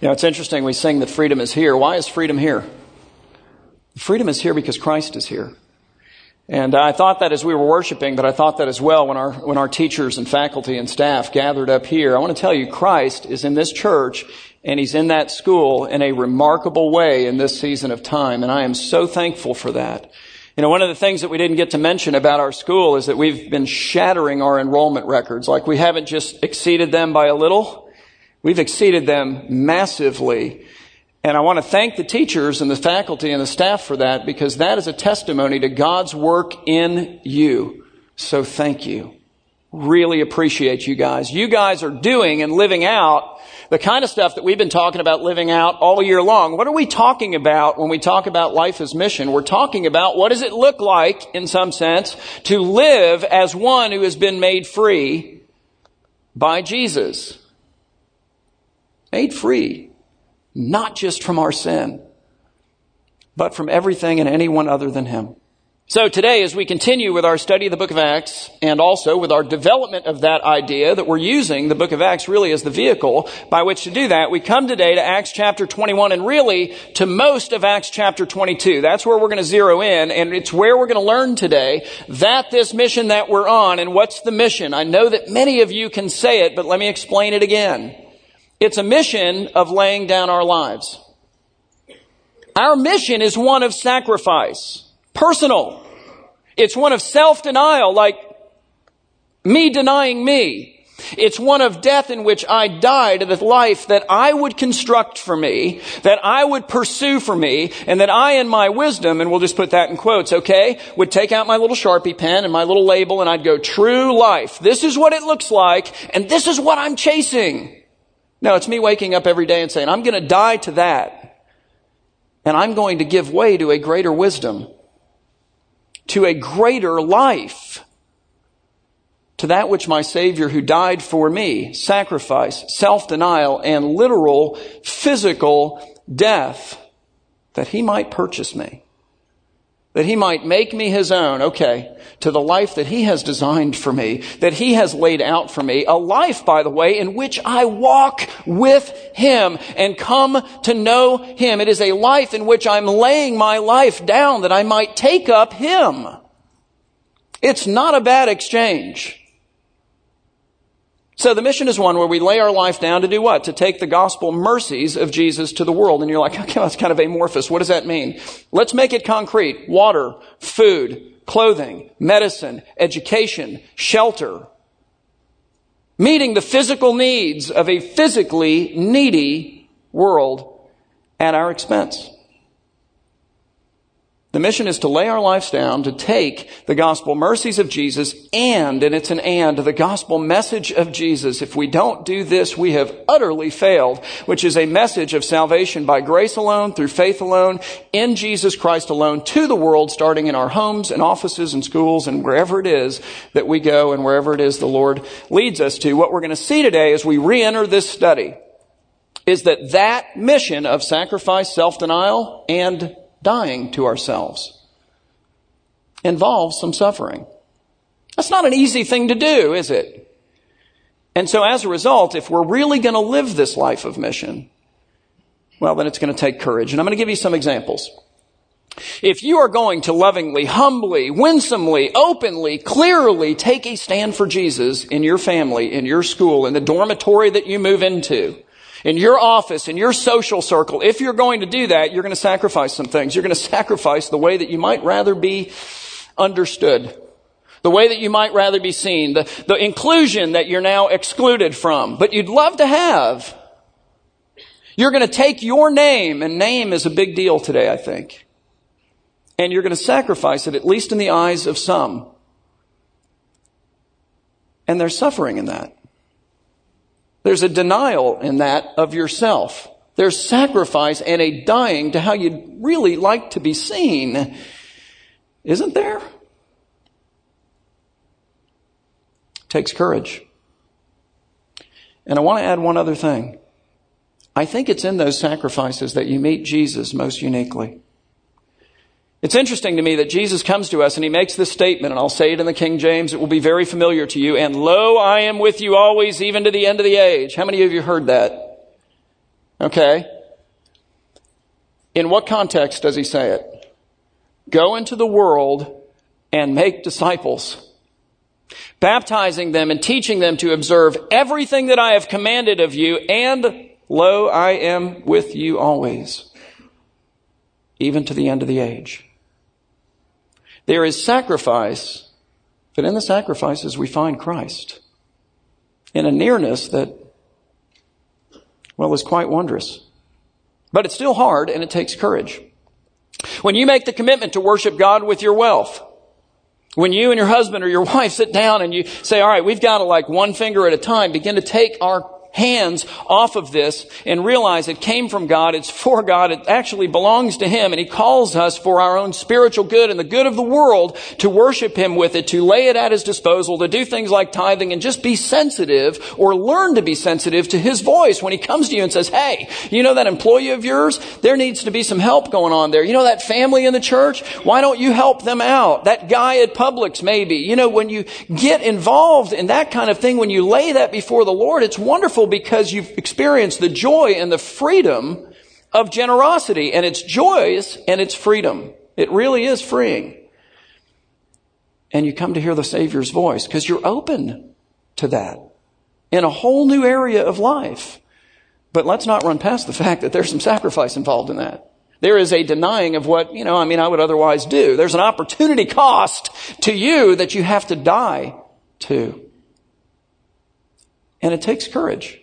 You know, it's interesting we sing that freedom is here. Why is freedom here? Freedom is here because Christ is here. And I thought that as we were worshiping, but I thought that as well when our, when our teachers and faculty and staff gathered up here. I want to tell you, Christ is in this church and he's in that school in a remarkable way in this season of time. And I am so thankful for that. You know, one of the things that we didn't get to mention about our school is that we've been shattering our enrollment records. Like we haven't just exceeded them by a little. We've exceeded them massively. And I want to thank the teachers and the faculty and the staff for that because that is a testimony to God's work in you. So thank you. Really appreciate you guys. You guys are doing and living out the kind of stuff that we've been talking about living out all year long. What are we talking about when we talk about life as mission? We're talking about what does it look like, in some sense, to live as one who has been made free by Jesus. Made free not just from our sin, but from everything and anyone other than Him. So today, as we continue with our study of the book of Acts and also with our development of that idea that we're using the book of Acts really as the vehicle by which to do that, we come today to Acts chapter 21 and really to most of Acts chapter 22. That's where we're going to zero in and it's where we're going to learn today that this mission that we're on and what's the mission. I know that many of you can say it, but let me explain it again. It's a mission of laying down our lives. Our mission is one of sacrifice, personal. It's one of self-denial, like me denying me. It's one of death in which I die to the life that I would construct for me, that I would pursue for me, and that I in my wisdom, and we'll just put that in quotes, okay, would take out my little Sharpie pen and my little label and I'd go, true life. This is what it looks like, and this is what I'm chasing. No, it's me waking up every day and saying, I'm going to die to that. And I'm going to give way to a greater wisdom, to a greater life, to that which my Savior who died for me, sacrifice, self-denial, and literal physical death, that he might purchase me that he might make me his own, okay, to the life that he has designed for me, that he has laid out for me, a life, by the way, in which I walk with him and come to know him. It is a life in which I'm laying my life down that I might take up him. It's not a bad exchange. So the mission is one where we lay our life down to do what? To take the gospel mercies of Jesus to the world. And you're like, okay, that's kind of amorphous. What does that mean? Let's make it concrete. Water, food, clothing, medicine, education, shelter. Meeting the physical needs of a physically needy world at our expense. The mission is to lay our lives down, to take the gospel mercies of Jesus and, and it's an and, the gospel message of Jesus. If we don't do this, we have utterly failed, which is a message of salvation by grace alone, through faith alone, in Jesus Christ alone, to the world, starting in our homes and offices and schools and wherever it is that we go and wherever it is the Lord leads us to. What we're going to see today as we re-enter this study is that that mission of sacrifice, self-denial, and dying to ourselves involves some suffering. That's not an easy thing to do, is it? And so as a result, if we're really going to live this life of mission, well, then it's going to take courage. And I'm going to give you some examples. If you are going to lovingly, humbly, winsomely, openly, clearly take a stand for Jesus in your family, in your school, in the dormitory that you move into, in your office, in your social circle, if you're going to do that, you're going to sacrifice some things. You're going to sacrifice the way that you might rather be understood. The way that you might rather be seen. The, the inclusion that you're now excluded from. But you'd love to have. You're going to take your name, and name is a big deal today, I think. And you're going to sacrifice it, at least in the eyes of some. And there's suffering in that. There's a denial in that of yourself. There's sacrifice and a dying to how you'd really like to be seen. Isn't there? Takes courage. And I want to add one other thing. I think it's in those sacrifices that you meet Jesus most uniquely. It's interesting to me that Jesus comes to us and he makes this statement, and I'll say it in the King James. It will be very familiar to you. And lo, I am with you always, even to the end of the age. How many of you heard that? Okay? In what context does he say it? Go into the world and make disciples baptizing them and teaching them to observe everything that I have commanded of you, and lo, I am with you always, even to the end of the age. There is sacrifice, but in the sacrifices we find Christ in a nearness that, well, is quite wondrous. But it's still hard and it takes courage. When you make the commitment to worship God with your wealth, when you and your husband or your wife sit down and you say, all right, we've got to like one finger at a time begin to take our hands off of this and realize it came from God, it's for God, it actually belongs to Him, and He calls us for our own spiritual good and the good of the world to worship Him with it, to lay it at His disposal, to do things like tithing and just be sensitive or learn to be sensitive to His voice when He comes to you and says, hey, you know that employee of yours? There needs to be some help going on there. You know that family in the church? Why don't you help them out? That guy at Publix maybe. You know, when you get involved in that kind of thing, when you lay that before the Lord, it's wonderful because you've experienced the joy and the freedom of generosity. And it's joys and it's freedom. It really is freeing. And you come to hear the Savior's voice because you're open to that in a whole new area of life. But let's not run past the fact that there's some sacrifice involved in that. There is a denying of what, you know, I mean, I would otherwise do. There's an opportunity cost to you that you have to die to. And it takes courage.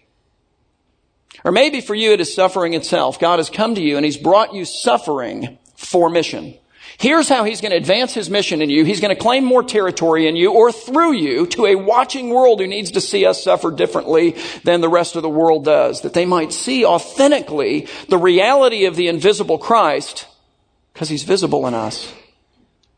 Or maybe for you it is suffering itself. God has come to you and He's brought you suffering for mission. Here's how He's going to advance His mission in you. He's going to claim more territory in you or through you to a watching world who needs to see us suffer differently than the rest of the world does. That they might see authentically the reality of the invisible Christ because He's visible in us.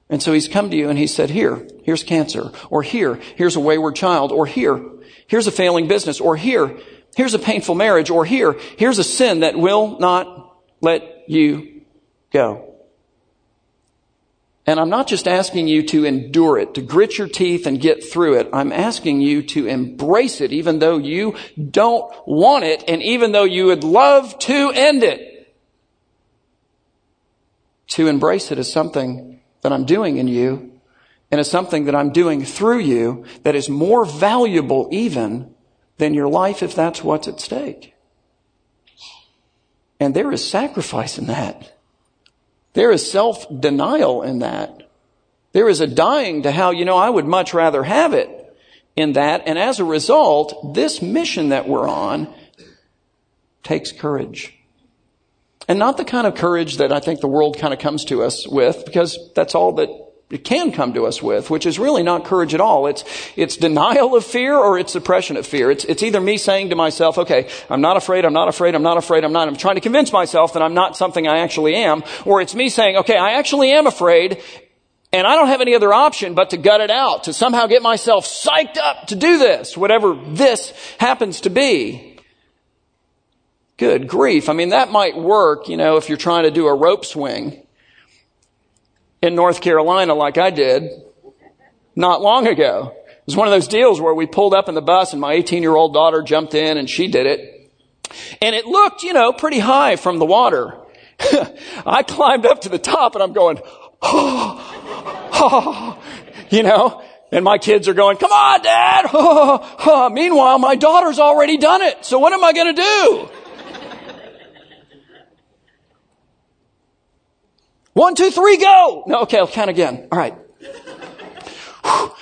And so He's come to you and He said, here, here's cancer. Or here, here's a wayward child. Or here, here's a failing business. Or here, Here's a painful marriage, or here, here's a sin that will not let you go. And I'm not just asking you to endure it, to grit your teeth and get through it. I'm asking you to embrace it even though you don't want it and even though you would love to end it. To embrace it as something that I'm doing in you and it's something that I'm doing through you that is more valuable even than your life if that's what's at stake. And there is sacrifice in that. There is self denial in that. There is a dying to how, you know, I would much rather have it in that. And as a result, this mission that we're on takes courage. And not the kind of courage that I think the world kind of comes to us with, because that's all that it can come to us with, which is really not courage at all. It's, it's denial of fear or it's suppression of fear. It's, it's either me saying to myself, okay, I'm not afraid, I'm not afraid, I'm not afraid, I'm not, I'm trying to convince myself that I'm not something I actually am, or it's me saying, okay, I actually am afraid, and I don't have any other option but to gut it out, to somehow get myself psyched up to do this, whatever this happens to be. Good grief. I mean, that might work, you know, if you're trying to do a rope swing in North Carolina like I did not long ago. It was one of those deals where we pulled up in the bus and my 18 year old daughter jumped in and she did it. And it looked, you know, pretty high from the water. I climbed up to the top and I'm going, oh, oh, you know, and my kids are going, come on, dad. Oh. Meanwhile, my daughter's already done it. So what am I going to do? One, two, three, go! No, okay, I'll count again. All right.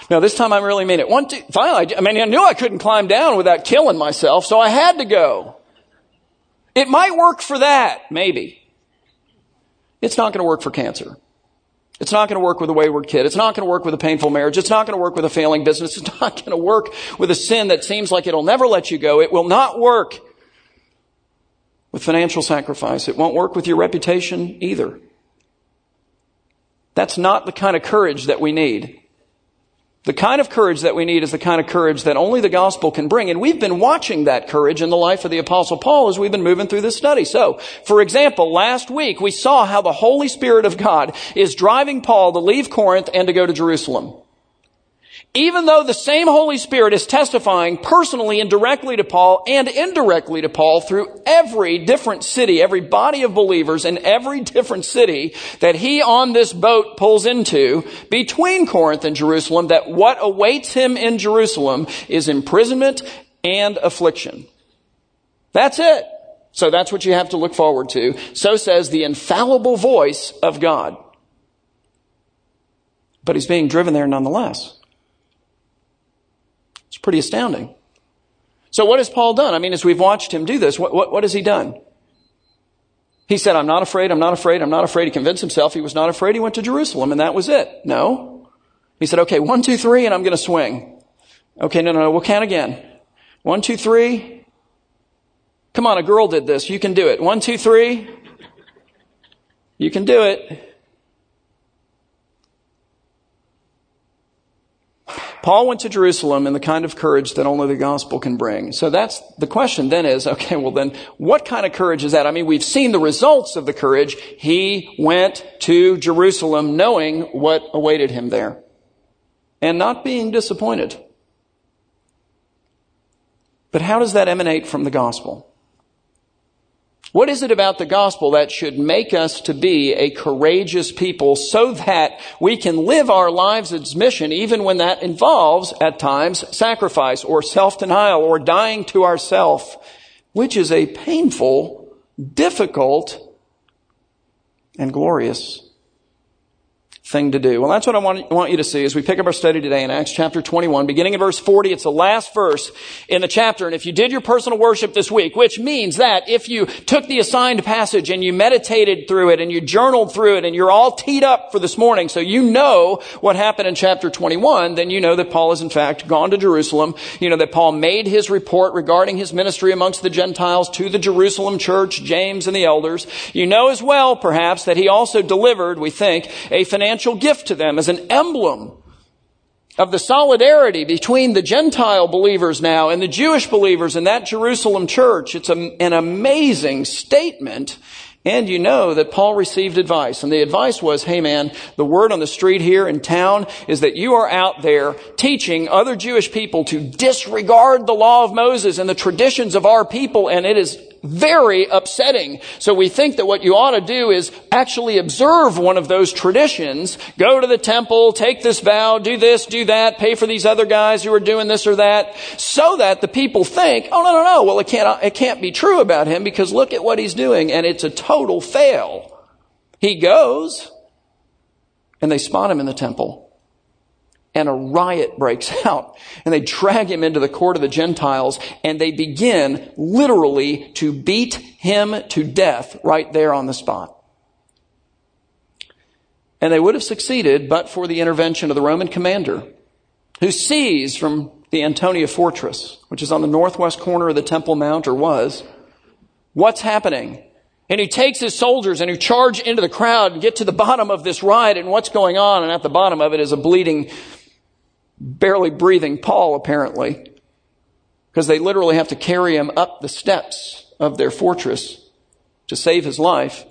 Now this time I really mean it. One, two, finally, I mean, I knew I couldn't climb down without killing myself, so I had to go. It might work for that, maybe. It's not going to work for cancer. It's not going to work with a wayward kid. It's not going to work with a painful marriage. It's not going to work with a failing business. It's not going to work with a sin that seems like it'll never let you go. It will not work with financial sacrifice. It won't work with your reputation either. That's not the kind of courage that we need. The kind of courage that we need is the kind of courage that only the gospel can bring. And we've been watching that courage in the life of the apostle Paul as we've been moving through this study. So, for example, last week we saw how the Holy Spirit of God is driving Paul to leave Corinth and to go to Jerusalem. Even though the same Holy Spirit is testifying personally and directly to Paul and indirectly to Paul through every different city, every body of believers in every different city that he on this boat pulls into between Corinth and Jerusalem, that what awaits him in Jerusalem is imprisonment and affliction. That's it. So that's what you have to look forward to. So says the infallible voice of God. But he's being driven there nonetheless. Pretty astounding. So what has Paul done? I mean, as we've watched him do this, what, what, what has he done? He said, I'm not afraid, I'm not afraid, I'm not afraid. He convinced himself he was not afraid. He went to Jerusalem and that was it. No. He said, okay, one, two, three, and I'm going to swing. Okay, no, no, no, we'll count again. One, two, three. Come on, a girl did this. You can do it. One, two, three. You can do it. Paul went to Jerusalem in the kind of courage that only the gospel can bring. So that's the question then is, okay, well then, what kind of courage is that? I mean, we've seen the results of the courage. He went to Jerusalem knowing what awaited him there and not being disappointed. But how does that emanate from the gospel? What is it about the gospel that should make us to be a courageous people so that we can live our lives as mission even when that involves at times sacrifice or self-denial or dying to ourself, which is a painful, difficult, and glorious thing to do. Well, that's what I want, want you to see as we pick up our study today in Acts chapter 21, beginning in verse 40. It's the last verse in the chapter. And if you did your personal worship this week, which means that if you took the assigned passage and you meditated through it and you journaled through it and you're all teed up for this morning, so you know what happened in chapter 21, then you know that Paul has in fact gone to Jerusalem. You know that Paul made his report regarding his ministry amongst the Gentiles to the Jerusalem church, James and the elders. You know as well, perhaps, that he also delivered, we think, a financial gift to them as an emblem of the solidarity between the Gentile believers now and the Jewish believers in that Jerusalem church. It's a, an amazing statement. And you know that Paul received advice. And the advice was, hey man, the word on the street here in town is that you are out there teaching other Jewish people to disregard the law of Moses and the traditions of our people. And it is very upsetting. So we think that what you ought to do is actually observe one of those traditions. Go to the temple, take this vow, do this, do that, pay for these other guys who are doing this or that, so that the people think, oh no, no, no, well it can't, it can't be true about him because look at what he's doing and it's a total fail. He goes and they spot him in the temple and a riot breaks out. And they drag him into the court of the Gentiles and they begin literally to beat him to death right there on the spot. And they would have succeeded but for the intervention of the Roman commander who sees from the Antonia fortress, which is on the northwest corner of the Temple Mount or was, what's happening. And he takes his soldiers and he charge into the crowd and get to the bottom of this riot and what's going on. And at the bottom of it is a bleeding barely breathing Paul, apparently, because they literally have to carry him up the steps of their fortress to save his life.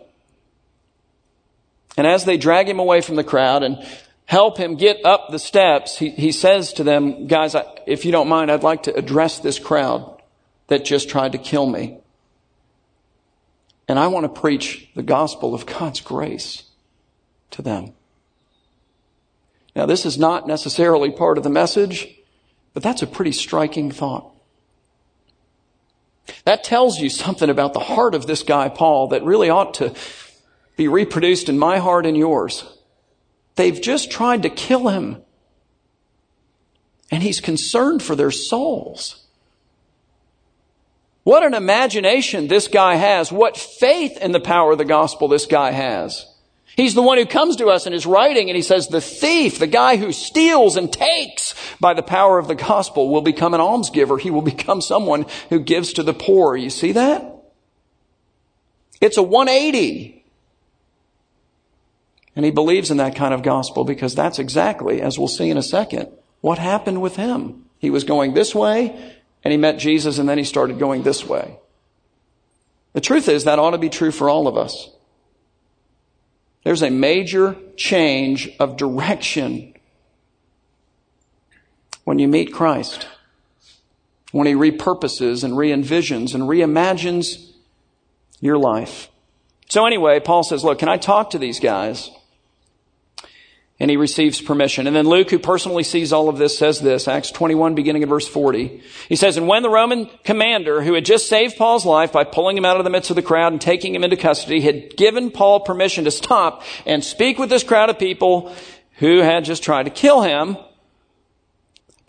And as they drag him away from the crowd and help him get up the steps, he, he says to them, guys, I, if you don't mind, I'd like to address this crowd that just tried to kill me. And I want to preach the gospel of God's grace to them. Now, this is not necessarily part of the message, but that's a pretty striking thought. That tells you something about the heart of this guy, Paul, that really ought to be reproduced in my heart and yours. They've just tried to kill him. And he's concerned for their souls. What an imagination this guy has. What faith in the power of the gospel this guy has. He's the one who comes to us in his writing and he says, the thief, the guy who steals and takes by the power of the gospel will become an almsgiver. He will become someone who gives to the poor. You see that? It's a 180. And he believes in that kind of gospel because that's exactly, as we'll see in a second, what happened with him. He was going this way and he met Jesus and then he started going this way. The truth is that ought to be true for all of us. There's a major change of direction when you meet Christ. When he repurposes and re-envisions and reimagines your life. So anyway, Paul says, look, can I talk to these guys? And he receives permission. And then Luke, who personally sees all of this, says this, Acts 21, beginning of verse 40. He says, And when the Roman commander, who had just saved Paul's life by pulling him out of the midst of the crowd and taking him into custody, had given Paul permission to stop and speak with this crowd of people who had just tried to kill him,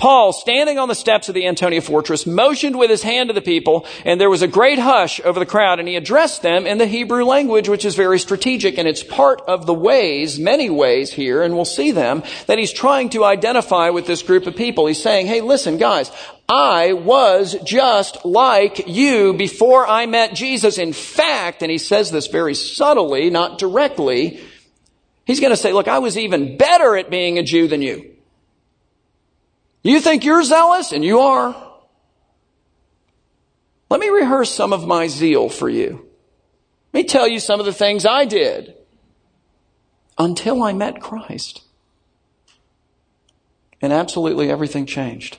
Paul, standing on the steps of the Antonia fortress, motioned with his hand to the people, and there was a great hush over the crowd, and he addressed them in the Hebrew language, which is very strategic, and it's part of the ways, many ways here, and we'll see them, that he's trying to identify with this group of people. He's saying, hey, listen, guys, I was just like you before I met Jesus. In fact, and he says this very subtly, not directly, he's going to say, look, I was even better at being a Jew than you. You think you're zealous, and you are. Let me rehearse some of my zeal for you. Let me tell you some of the things I did until I met Christ. And absolutely everything changed.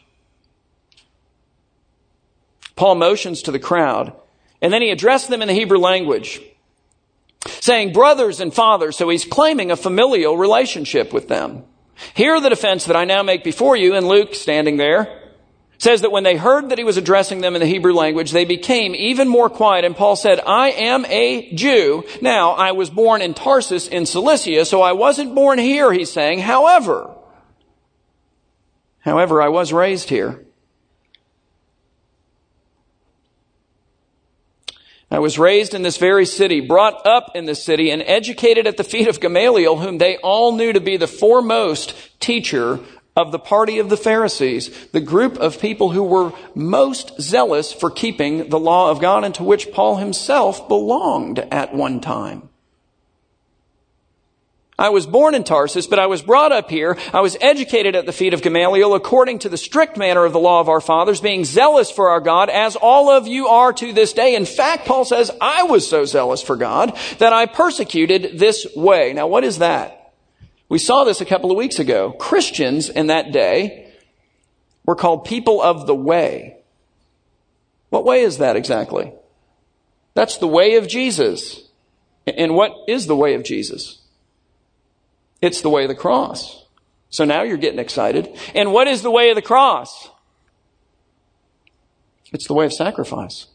Paul motions to the crowd, and then he addressed them in the Hebrew language, saying, Brothers and fathers, so he's claiming a familial relationship with them. Hear the defense that I now make before you, and Luke, standing there, says that when they heard that he was addressing them in the Hebrew language, they became even more quiet. And Paul said, I am a Jew. Now, I was born in Tarsus in Cilicia, so I wasn't born here, he's saying. However, however, I was raised here. I was raised in this very city, brought up in this city, and educated at the feet of Gamaliel, whom they all knew to be the foremost teacher of the party of the Pharisees, the group of people who were most zealous for keeping the law of God and to which Paul himself belonged at one time. I was born in Tarsus, but I was brought up here. I was educated at the feet of Gamaliel according to the strict manner of the law of our fathers, being zealous for our God, as all of you are to this day. In fact, Paul says, I was so zealous for God that I persecuted this way. Now, what is that? We saw this a couple of weeks ago. Christians in that day were called people of the way. What way is that exactly? That's the way of Jesus. And what is the way of Jesus? It's the way of the cross. So now you're getting excited. And what is the way of the cross? It's the way of sacrifice.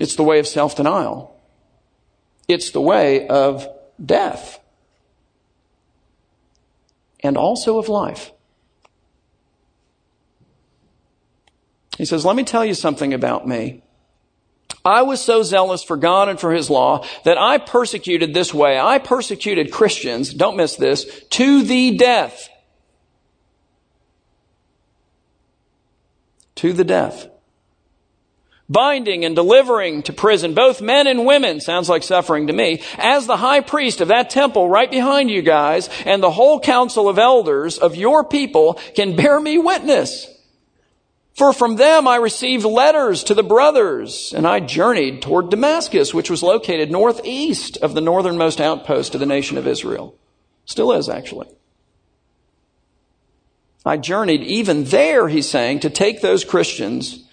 It's the way of self denial. It's the way of death. And also of life. He says, Let me tell you something about me. I was so zealous for God and for His law that I persecuted this way. I persecuted Christians, don't miss this, to the death. To the death. Binding and delivering to prison both men and women, sounds like suffering to me, as the high priest of that temple right behind you guys and the whole council of elders of your people can bear me witness. For from them I received letters to the brothers, and I journeyed toward Damascus, which was located northeast of the northernmost outpost of the nation of Israel. Still is, actually. I journeyed even there, he's saying, to take those Christians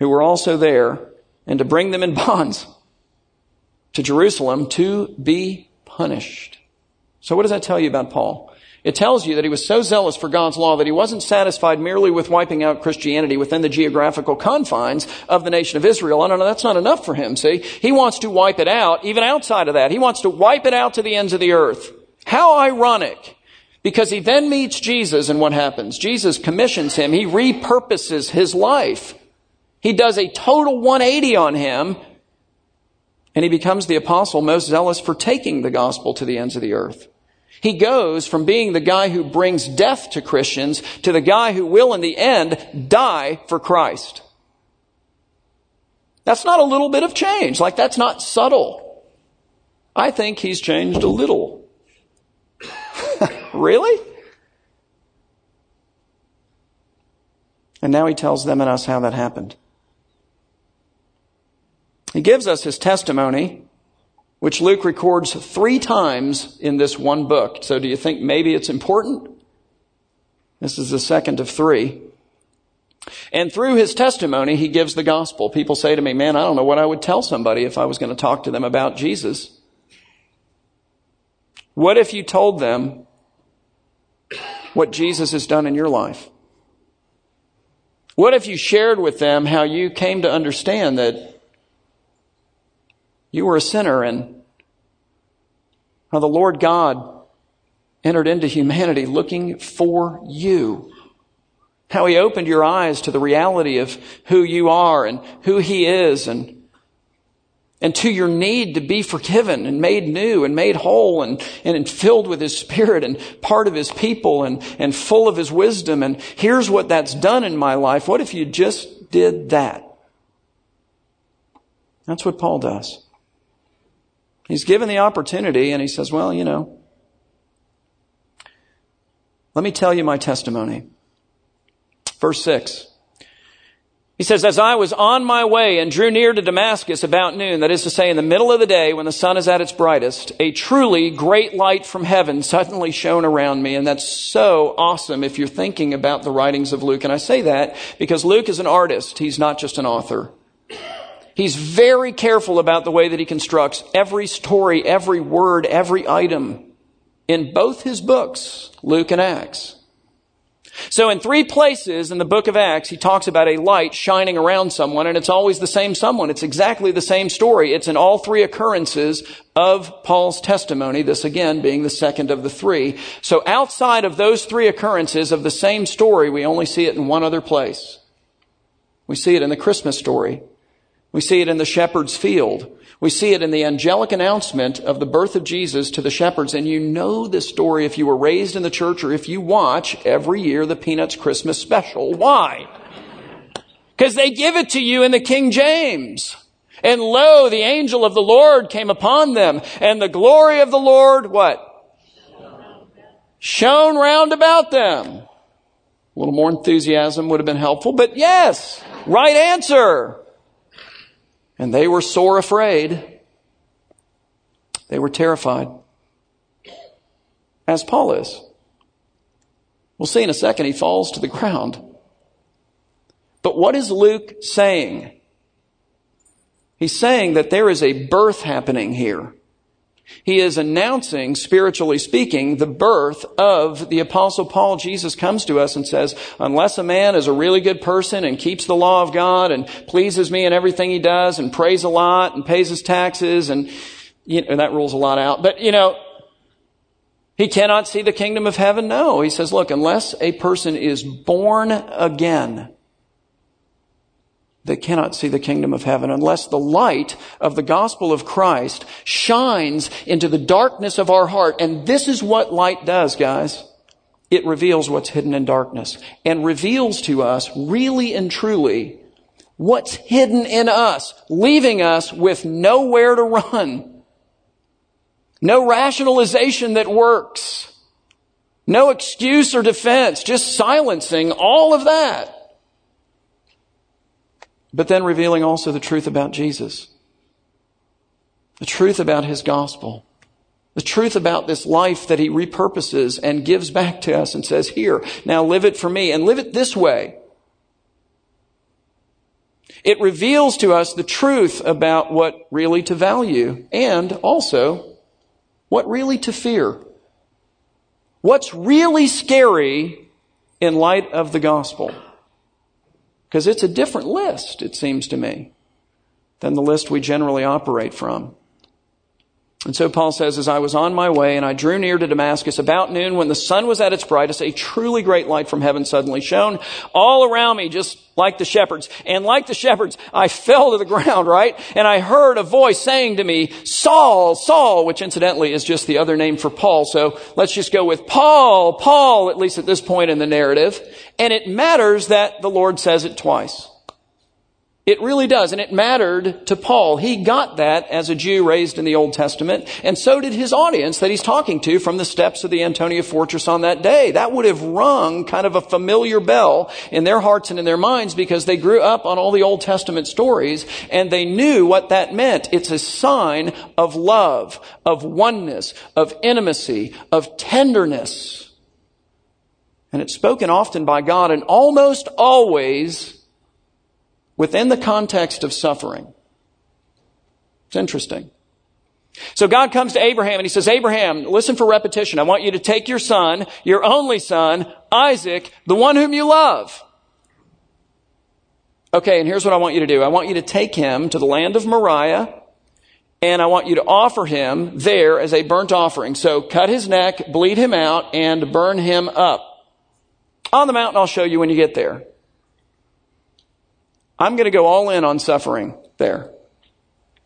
who were also there and to bring them in bonds to Jerusalem to be punished. So what does that tell you about Paul? It tells you that he was so zealous for God's law that he wasn't satisfied merely with wiping out Christianity within the geographical confines of the nation of Israel. Oh, no, no, that's not enough for him, see? He wants to wipe it out, even outside of that. He wants to wipe it out to the ends of the earth. How ironic. Because he then meets Jesus and what happens? Jesus commissions him. He repurposes his life. He does a total 180 on him and he becomes the apostle most zealous for taking the gospel to the ends of the earth. He goes from being the guy who brings death to Christians to the guy who will in the end die for Christ. That's not a little bit of change. Like that's not subtle. I think he's changed a little. really? And now he tells them and us how that happened. He gives us his testimony which Luke records three times in this one book. So do you think maybe it's important? This is the second of three. And through his testimony, he gives the gospel. People say to me, man, I don't know what I would tell somebody if I was going to talk to them about Jesus. What if you told them what Jesus has done in your life? What if you shared with them how you came to understand that you were a sinner and how the Lord God entered into humanity looking for you? How he opened your eyes to the reality of who you are and who he is and and to your need to be forgiven and made new and made whole and, and filled with His Spirit and part of His people and, and full of His wisdom. And here's what that's done in my life. What if you just did that? That's what Paul does. He's given the opportunity and he says, well, you know, let me tell you my testimony. Verse 6. He says, As I was on my way and drew near to Damascus about noon, that is to say, in the middle of the day when the sun is at its brightest, a truly great light from heaven suddenly shone around me. And that's so awesome if you're thinking about the writings of Luke. And I say that because Luke is an artist, he's not just an author. He's very careful about the way that he constructs every story, every word, every item in both his books, Luke and Acts. So in three places in the book of Acts, he talks about a light shining around someone, and it's always the same someone. It's exactly the same story. It's in all three occurrences of Paul's testimony, this again being the second of the three. So outside of those three occurrences of the same story, we only see it in one other place. We see it in the Christmas story. We see it in the shepherd's field. We see it in the angelic announcement of the birth of Jesus to the shepherds. And you know this story if you were raised in the church or if you watch every year the Peanuts Christmas special. Why? Because they give it to you in the King James. And lo, the angel of the Lord came upon them, and the glory of the Lord, what? Shone round about them. A little more enthusiasm would have been helpful, but yes, right answer. And they were sore afraid. They were terrified. As Paul is. We'll see in a second, he falls to the ground. But what is Luke saying? He's saying that there is a birth happening here. He is announcing, spiritually speaking, the birth of the apostle Paul. Jesus comes to us and says, unless a man is a really good person and keeps the law of God and pleases me in everything he does and prays a lot and pays his taxes and, you know, that rules a lot out. But, you know, he cannot see the kingdom of heaven? No. He says, look, unless a person is born again, they cannot see the kingdom of heaven unless the light of the gospel of Christ shines into the darkness of our heart. And this is what light does, guys. It reveals what's hidden in darkness and reveals to us really and truly what's hidden in us, leaving us with nowhere to run. No rationalization that works. No excuse or defense, just silencing all of that but then revealing also the truth about Jesus, the truth about his gospel, the truth about this life that he repurposes and gives back to us and says, Here, now live it for me and live it this way. It reveals to us the truth about what really to value and also what really to fear. What's really scary in light of the gospel. Because it's a different list, it seems to me, than the list we generally operate from. And so Paul says, as I was on my way and I drew near to Damascus about noon when the sun was at its brightest, a truly great light from heaven suddenly shone all around me, just like the shepherds. And like the shepherds, I fell to the ground, right? And I heard a voice saying to me, Saul, Saul, which incidentally is just the other name for Paul. So let's just go with Paul, Paul, at least at this point in the narrative. And it matters that the Lord says it twice. It really does. And it mattered to Paul. He got that as a Jew raised in the Old Testament. And so did his audience that he's talking to from the steps of the Antonia Fortress on that day. That would have rung kind of a familiar bell in their hearts and in their minds because they grew up on all the Old Testament stories and they knew what that meant. It's a sign of love, of oneness, of intimacy, of tenderness. And it's spoken often by God and almost always within the context of suffering. It's interesting. So God comes to Abraham and he says, Abraham, listen for repetition. I want you to take your son, your only son, Isaac, the one whom you love. Okay, and here's what I want you to do. I want you to take him to the land of Moriah, and I want you to offer him there as a burnt offering. So cut his neck, bleed him out, and burn him up. On the mountain, I'll show you when you get there. I'm going to go all in on suffering there.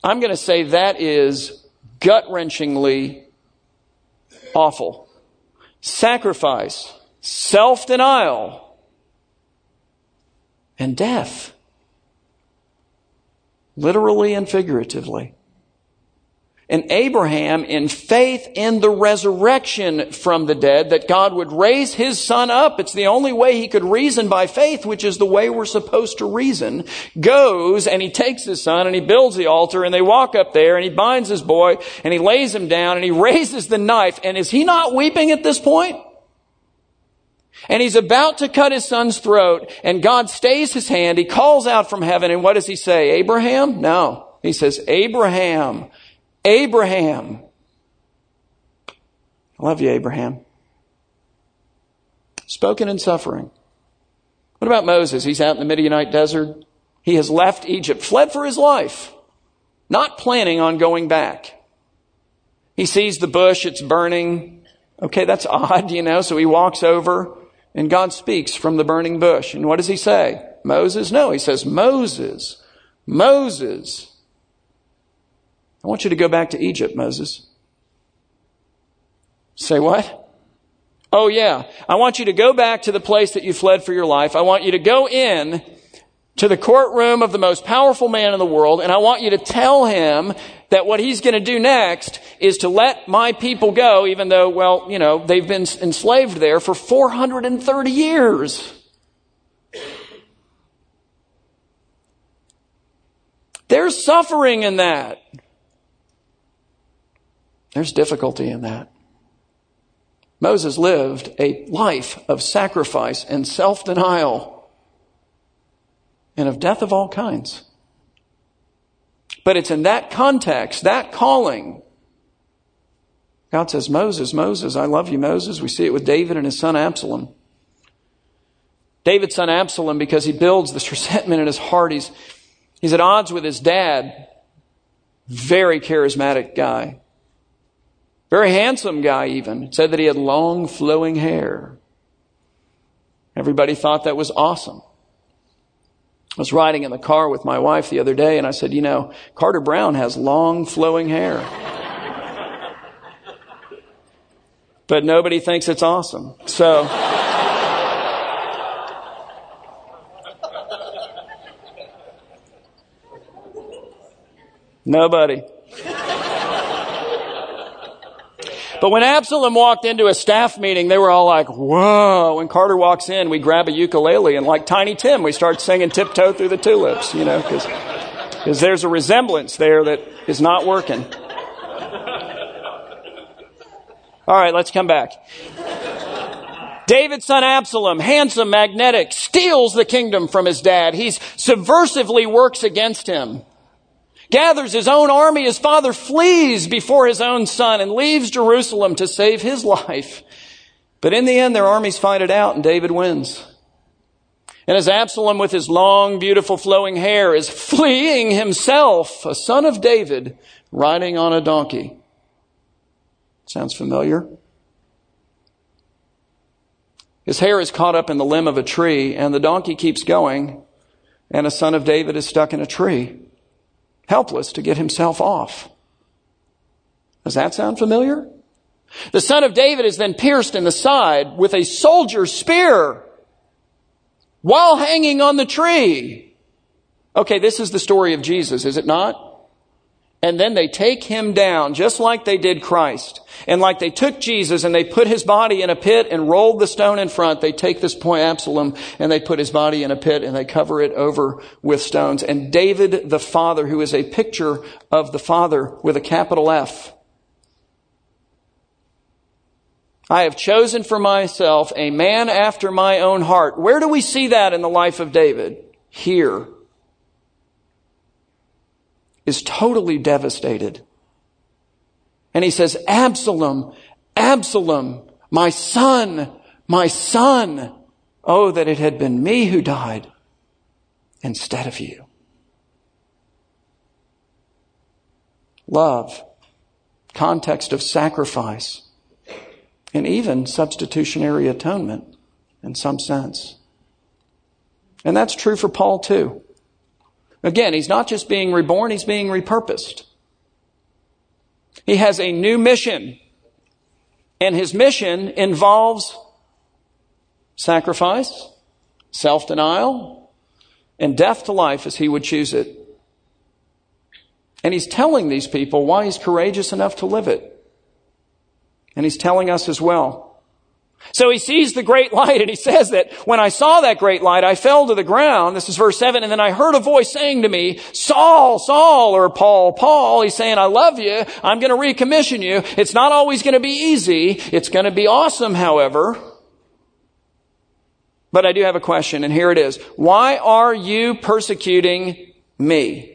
I'm going to say that is gut wrenchingly awful. Sacrifice, self denial, and death. Literally and figuratively. And Abraham, in faith in the resurrection from the dead, that God would raise his son up, it's the only way he could reason by faith, which is the way we're supposed to reason, goes and he takes his son and he builds the altar and they walk up there and he binds his boy and he lays him down and he raises the knife. And is he not weeping at this point? And he's about to cut his son's throat and God stays his hand. He calls out from heaven and what does he say? Abraham? No. He says, Abraham. Abraham. I love you, Abraham. Spoken in suffering. What about Moses? He's out in the Midianite desert. He has left Egypt, fled for his life, not planning on going back. He sees the bush, it's burning. Okay, that's odd, you know, so he walks over and God speaks from the burning bush. And what does he say? Moses? No, he says, Moses, Moses. I want you to go back to Egypt, Moses. Say what? Oh yeah. I want you to go back to the place that you fled for your life. I want you to go in to the courtroom of the most powerful man in the world, and I want you to tell him that what he's going to do next is to let my people go, even though, well, you know, they've been enslaved there for 430 years. There's suffering in that. There's difficulty in that. Moses lived a life of sacrifice and self denial and of death of all kinds. But it's in that context, that calling, God says, Moses, Moses, I love you, Moses. We see it with David and his son Absalom. David's son Absalom, because he builds this resentment in his heart, he's, he's at odds with his dad. Very charismatic guy. Very handsome guy, even. It said that he had long flowing hair. Everybody thought that was awesome. I was riding in the car with my wife the other day and I said, you know, Carter Brown has long flowing hair. but nobody thinks it's awesome. So. Nobody. But when Absalom walked into a staff meeting, they were all like, whoa. When Carter walks in, we grab a ukulele and like Tiny Tim, we start singing Tiptoe Through the Tulips, you know, because because there's a resemblance there that is not working. All right, let's come back. David's son Absalom, handsome, magnetic, steals the kingdom from his dad. He's subversively works against him gathers his own army. His father flees before his own son and leaves Jerusalem to save his life. But in the end, their armies fight it out and David wins. And as Absalom with his long, beautiful flowing hair is fleeing himself, a son of David, riding on a donkey. Sounds familiar? His hair is caught up in the limb of a tree and the donkey keeps going and a son of David is stuck in a tree helpless to get himself off. Does that sound familiar? The son of David is then pierced in the side with a soldier's spear while hanging on the tree. Okay, this is the story of Jesus, is it not? And then they take him down, just like they did Christ. And like they took Jesus and they put his body in a pit and rolled the stone in front, they take this point Absalom and they put his body in a pit and they cover it over with stones. And David the Father, who is a picture of the Father with a capital F, I have chosen for myself a man after my own heart. Where do we see that in the life of David? Here. Is totally devastated. And he says, Absalom, Absalom, my son, my son. Oh, that it had been me who died instead of you. Love, context of sacrifice, and even substitutionary atonement in some sense. And that's true for Paul too. Again, he's not just being reborn, he's being repurposed. He has a new mission. And his mission involves sacrifice, self-denial, and death to life as he would choose it. And he's telling these people why he's courageous enough to live it. And he's telling us as well. So he sees the great light and he says that when I saw that great light, I fell to the ground. This is verse seven. And then I heard a voice saying to me, Saul, Saul, or Paul, Paul. He's saying, I love you. I'm going to recommission you. It's not always going to be easy. It's going to be awesome, however. But I do have a question, and here it is. Why are you persecuting me?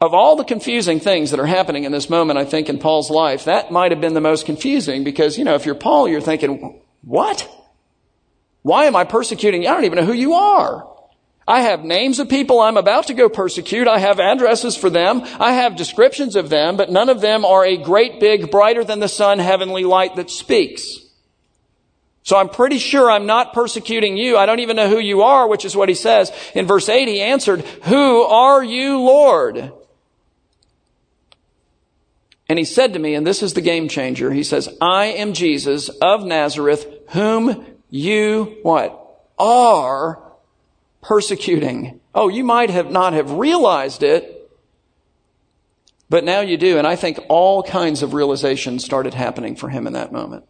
Of all the confusing things that are happening in this moment, I think, in Paul's life, that might have been the most confusing because, you know, if you're Paul, you're thinking, what? Why am I persecuting? I don't even know who you are. I have names of people I'm about to go persecute. I have addresses for them. I have descriptions of them, but none of them are a great big, brighter than the sun heavenly light that speaks. So I'm pretty sure I'm not persecuting you. I don't even know who you are, which is what he says. In verse 8, he answered, Who are you, Lord? And he said to me, and this is the game changer, he says, I am Jesus of Nazareth, whom you, what? Are persecuting. Oh, you might have not have realized it, but now you do. And I think all kinds of realizations started happening for him in that moment.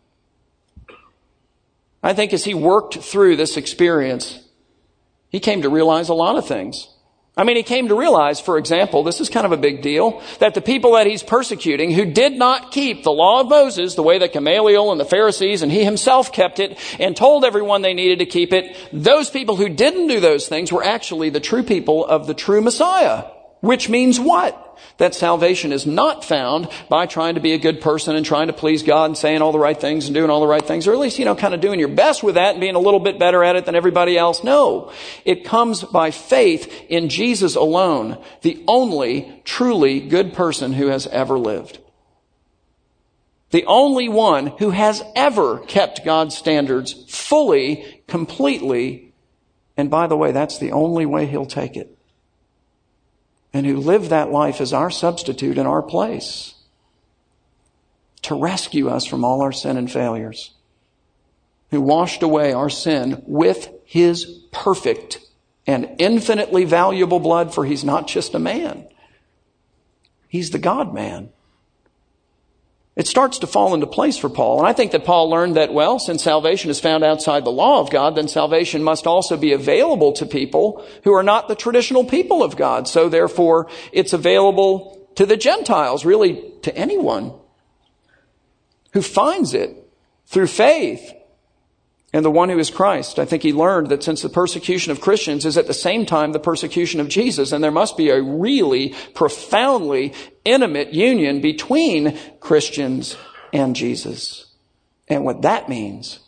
I think as he worked through this experience, he came to realize a lot of things. I mean, he came to realize, for example, this is kind of a big deal, that the people that he's persecuting who did not keep the law of Moses the way that Gamaliel and the Pharisees and he himself kept it and told everyone they needed to keep it, those people who didn't do those things were actually the true people of the true Messiah. Which means what? That salvation is not found by trying to be a good person and trying to please God and saying all the right things and doing all the right things, or at least, you know, kind of doing your best with that and being a little bit better at it than everybody else. No. It comes by faith in Jesus alone, the only truly good person who has ever lived. The only one who has ever kept God's standards fully, completely, and by the way, that's the only way he'll take it and who lived that life as our substitute in our place to rescue us from all our sin and failures, who washed away our sin with his perfect and infinitely valuable blood, for he's not just a man. He's the God man it starts to fall into place for Paul. And I think that Paul learned that, well, since salvation is found outside the law of God, then salvation must also be available to people who are not the traditional people of God. So therefore, it's available to the Gentiles, really to anyone who finds it through faith and the one who is Christ. I think he learned that since the persecution of Christians is at the same time the persecution of Jesus, and there must be a really profoundly intimate union between Christians and Jesus. And what that means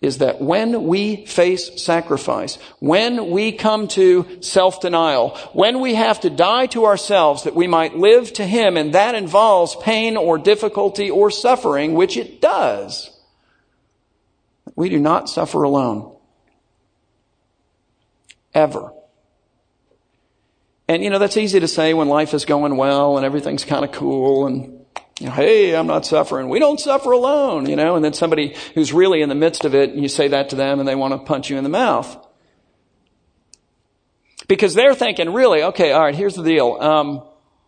is that when we face sacrifice, when we come to self-denial, when we have to die to ourselves that we might live to Him, and that involves pain or difficulty or suffering, which it does, we do not suffer alone. Ever. And you know, that's easy to say when life is going well and everything's kind of cool and you know, hey, I'm not suffering. We don't suffer alone, you know, and then somebody who's really in the midst of it, and you say that to them and they want to punch you in the mouth. Because they're thinking, really, okay, all right, here's the deal. Um,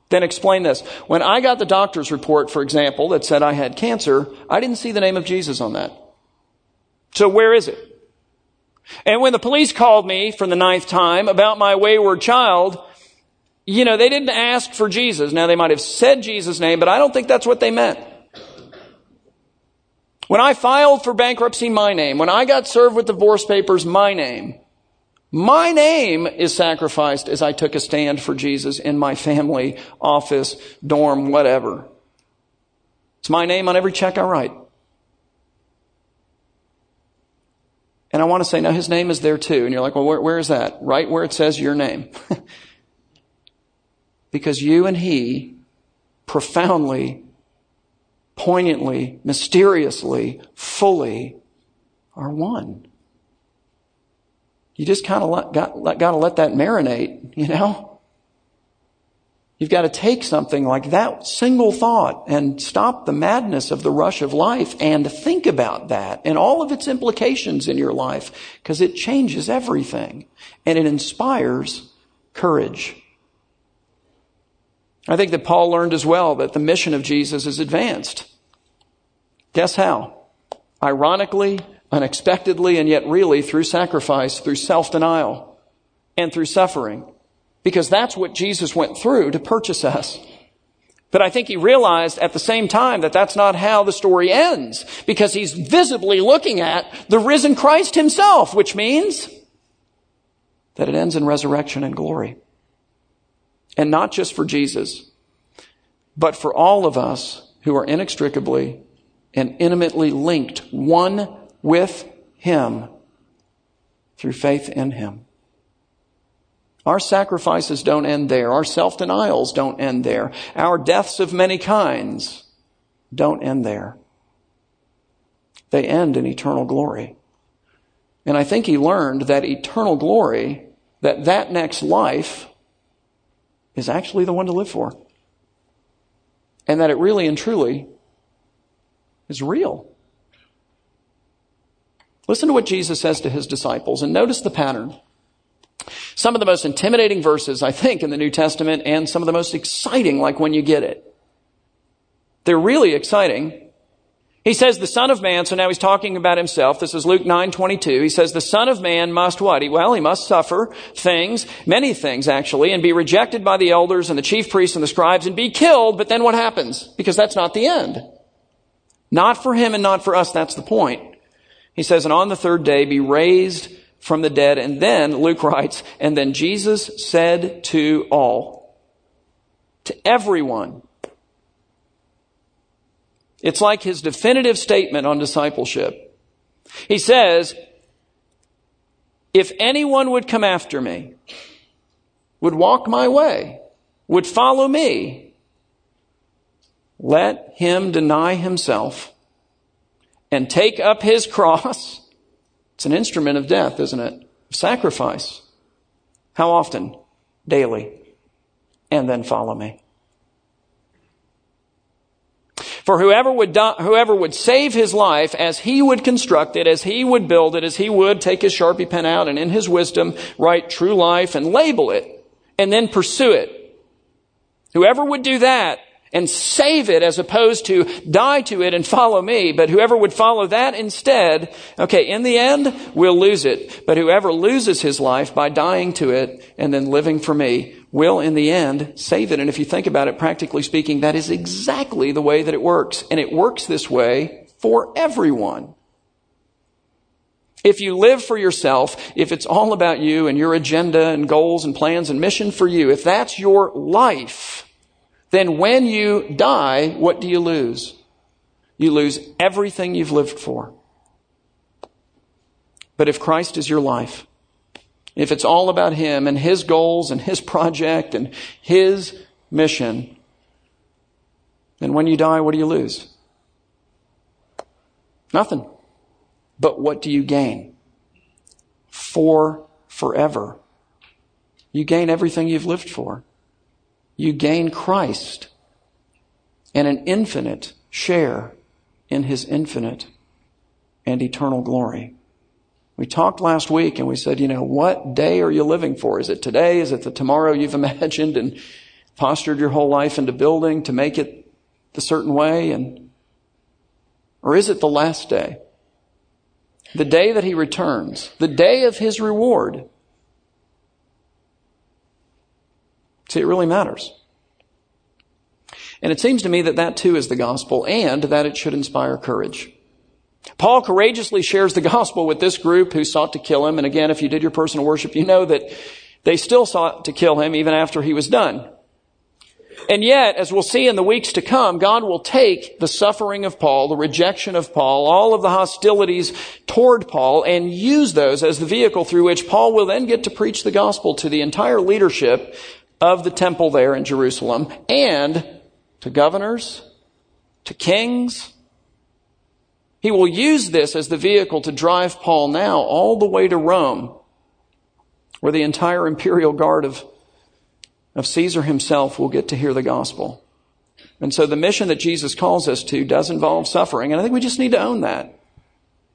then explain this. When I got the doctor's report, for example, that said I had cancer, I didn't see the name of Jesus on that. So where is it? And when the police called me for the ninth time about my wayward child, you know, they didn't ask for Jesus. Now they might have said Jesus' name, but I don't think that's what they meant. When I filed for bankruptcy, my name. When I got served with divorce papers, my name. My name is sacrificed as I took a stand for Jesus in my family, office, dorm, whatever. It's my name on every check I write. And I want to say, no, his name is there too. And you're like, well, where, where is that? Right where it says your name. because you and he profoundly, poignantly, mysteriously, fully are one. You just kind of got, got to let that marinate, you know? You've got to take something like that single thought and stop the madness of the rush of life and think about that and all of its implications in your life because it changes everything and it inspires courage. I think that Paul learned as well that the mission of Jesus is advanced. Guess how? Ironically, unexpectedly, and yet really through sacrifice, through self-denial, and through suffering. Because that's what Jesus went through to purchase us. But I think he realized at the same time that that's not how the story ends, because he's visibly looking at the risen Christ himself, which means that it ends in resurrection and glory. And not just for Jesus, but for all of us who are inextricably and intimately linked one with Him through faith in Him. Our sacrifices don't end there. Our self-denials don't end there. Our deaths of many kinds don't end there. They end in eternal glory. And I think he learned that eternal glory, that that next life is actually the one to live for. And that it really and truly is real. Listen to what Jesus says to his disciples and notice the pattern. Some of the most intimidating verses, I think, in the New Testament and some of the most exciting, like when you get it. They're really exciting. He says the Son of Man, so now he's talking about himself. This is Luke 9, 22. He says the Son of Man must what? He, Well, he must suffer things, many things actually, and be rejected by the elders and the chief priests and the scribes and be killed, but then what happens? Because that's not the end. Not for him and not for us, that's the point. He says, and on the third day be raised from the dead. And then, Luke writes, and then Jesus said to all, to everyone, it's like his definitive statement on discipleship. He says, if anyone would come after me, would walk my way, would follow me, let him deny himself and take up his cross. It's an instrument of death, isn't it? Sacrifice. How often? Daily. And then follow me. For whoever would, die, whoever would save his life as he would construct it, as he would build it, as he would take his Sharpie pen out and in his wisdom write true life and label it and then pursue it. Whoever would do that and save it as opposed to die to it and follow me. But whoever would follow that instead, okay, in the end, will lose it. But whoever loses his life by dying to it and then living for me will in the end save it. And if you think about it, practically speaking, that is exactly the way that it works. And it works this way for everyone. If you live for yourself, if it's all about you and your agenda and goals and plans and mission for you, if that's your life, then when you die, what do you lose? You lose everything you've lived for. But if Christ is your life, if it's all about Him and His goals and His project and His mission, then when you die, what do you lose? Nothing. But what do you gain? For forever. You gain everything you've lived for you gain Christ and an infinite share in his infinite and eternal glory. We talked last week and we said, you know, what day are you living for? Is it today? Is it the tomorrow you've imagined and postured your whole life into building to make it the certain way? And, or is it the last day? The day that he returns, the day of his reward. See, it really matters. And it seems to me that that too is the gospel and that it should inspire courage. Paul courageously shares the gospel with this group who sought to kill him. And again, if you did your personal worship, you know that they still sought to kill him even after he was done. And yet, as we'll see in the weeks to come, God will take the suffering of Paul, the rejection of Paul, all of the hostilities toward Paul, and use those as the vehicle through which Paul will then get to preach the gospel to the entire leadership of the temple there in Jerusalem and to governors, to kings. He will use this as the vehicle to drive Paul now all the way to Rome, where the entire imperial guard of of Caesar himself will get to hear the gospel. And so the mission that Jesus calls us to does involve suffering, and I think we just need to own that.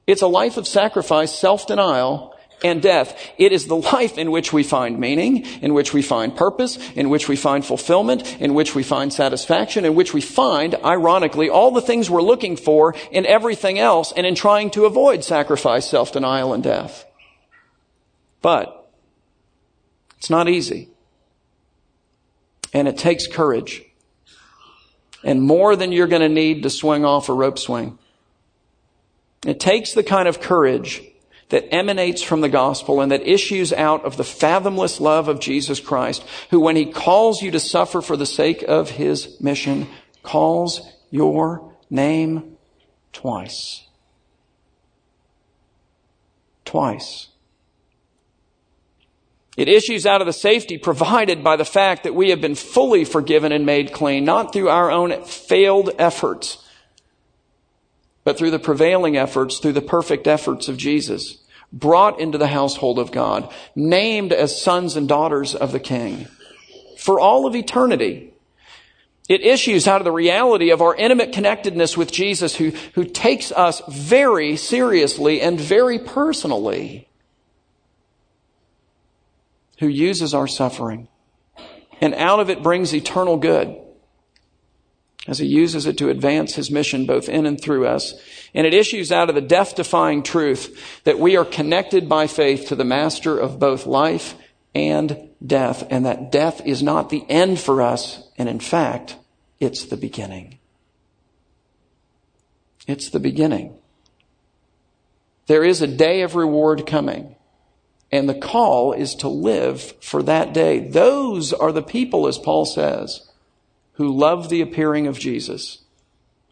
It's a life of sacrifice, self-denial, and death. It is the life in which we find meaning, in which we find purpose, in which we find fulfillment, in which we find satisfaction, in which we find, ironically, all the things we're looking for in everything else and in trying to avoid sacrifice, self-denial, and death. But it's not easy. And it takes courage. And more than you're going to need to swing off a rope swing. It takes the kind of courage that emanates from the gospel and that issues out of the fathomless love of Jesus Christ, who when he calls you to suffer for the sake of his mission, calls your name twice. Twice. It issues out of the safety provided by the fact that we have been fully forgiven and made clean, not through our own failed efforts, but through the prevailing efforts, through the perfect efforts of Jesus, brought into the household of God, named as sons and daughters of the King for all of eternity. It issues out of the reality of our intimate connectedness with Jesus who, who takes us very seriously and very personally who uses our suffering and out of it brings eternal good as he uses it to advance his mission both in and through us. And it issues out of the death defying truth that we are connected by faith to the master of both life and death, and that death is not the end for us, and in fact, it's the beginning. It's the beginning. There is a day of reward coming. And the call is to live for that day. Those are the people, as Paul says, who love the appearing of Jesus.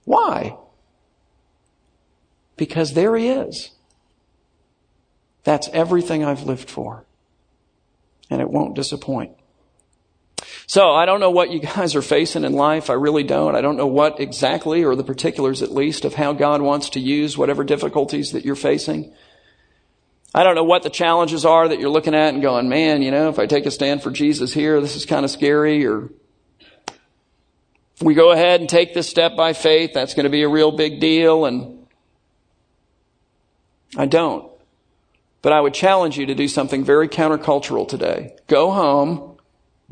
Why? Because there he is. That's everything I've lived for. And it won't disappoint. So I don't know what you guys are facing in life. I really don't. I don't know what exactly, or the particulars at least, of how God wants to use whatever difficulties that you're facing. I don't know what the challenges are that you're looking at and going, man, you know, if I take a stand for Jesus here, this is kind of scary, or we go ahead and take this step by faith, that's going to be a real big deal, and I don't. But I would challenge you to do something very countercultural today. Go home,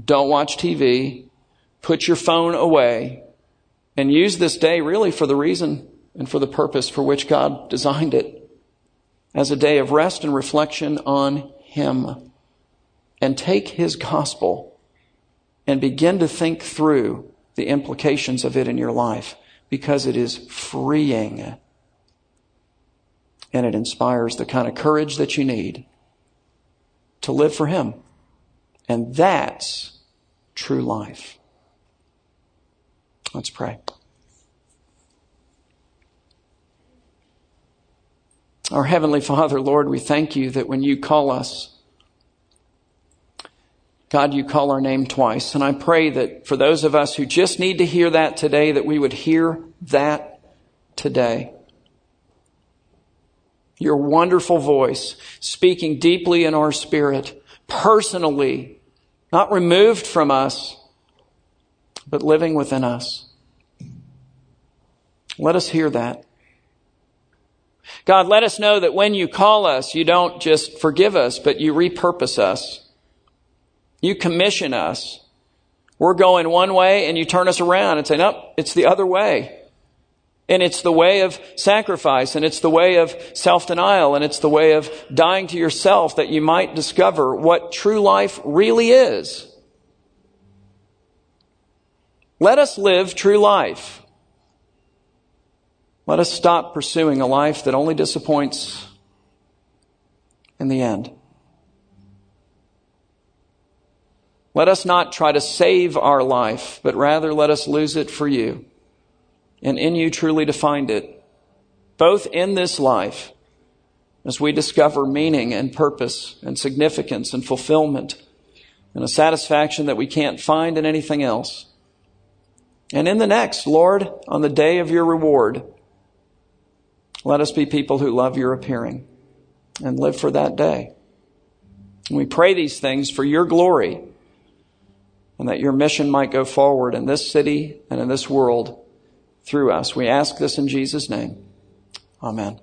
don't watch TV, put your phone away, and use this day really for the reason and for the purpose for which God designed it as a day of rest and reflection on Him. And take His gospel and begin to think through the implications of it in your life because it is freeing and it inspires the kind of courage that you need to live for Him. And that's true life. Let's pray. Our Heavenly Father, Lord, we thank you that when you call us, God, you call our name twice. And I pray that for those of us who just need to hear that today, that we would hear that today. Your wonderful voice speaking deeply in our spirit, personally, not removed from us, but living within us. Let us hear that. God, let us know that when you call us, you don't just forgive us, but you repurpose us. You commission us. We're going one way and you turn us around and say, nope, it's the other way. And it's the way of sacrifice and it's the way of self-denial and it's the way of dying to yourself that you might discover what true life really is. Let us live true life. Let us stop pursuing a life that only disappoints in the end. Let us not try to save our life, but rather let us lose it for you and in you truly to find it, both in this life as we discover meaning and purpose and significance and fulfillment and a satisfaction that we can't find in anything else. And in the next, Lord, on the day of your reward, let us be people who love your appearing and live for that day. And we pray these things for your glory and that your mission might go forward in this city and in this world through us. We ask this in Jesus' name. Amen.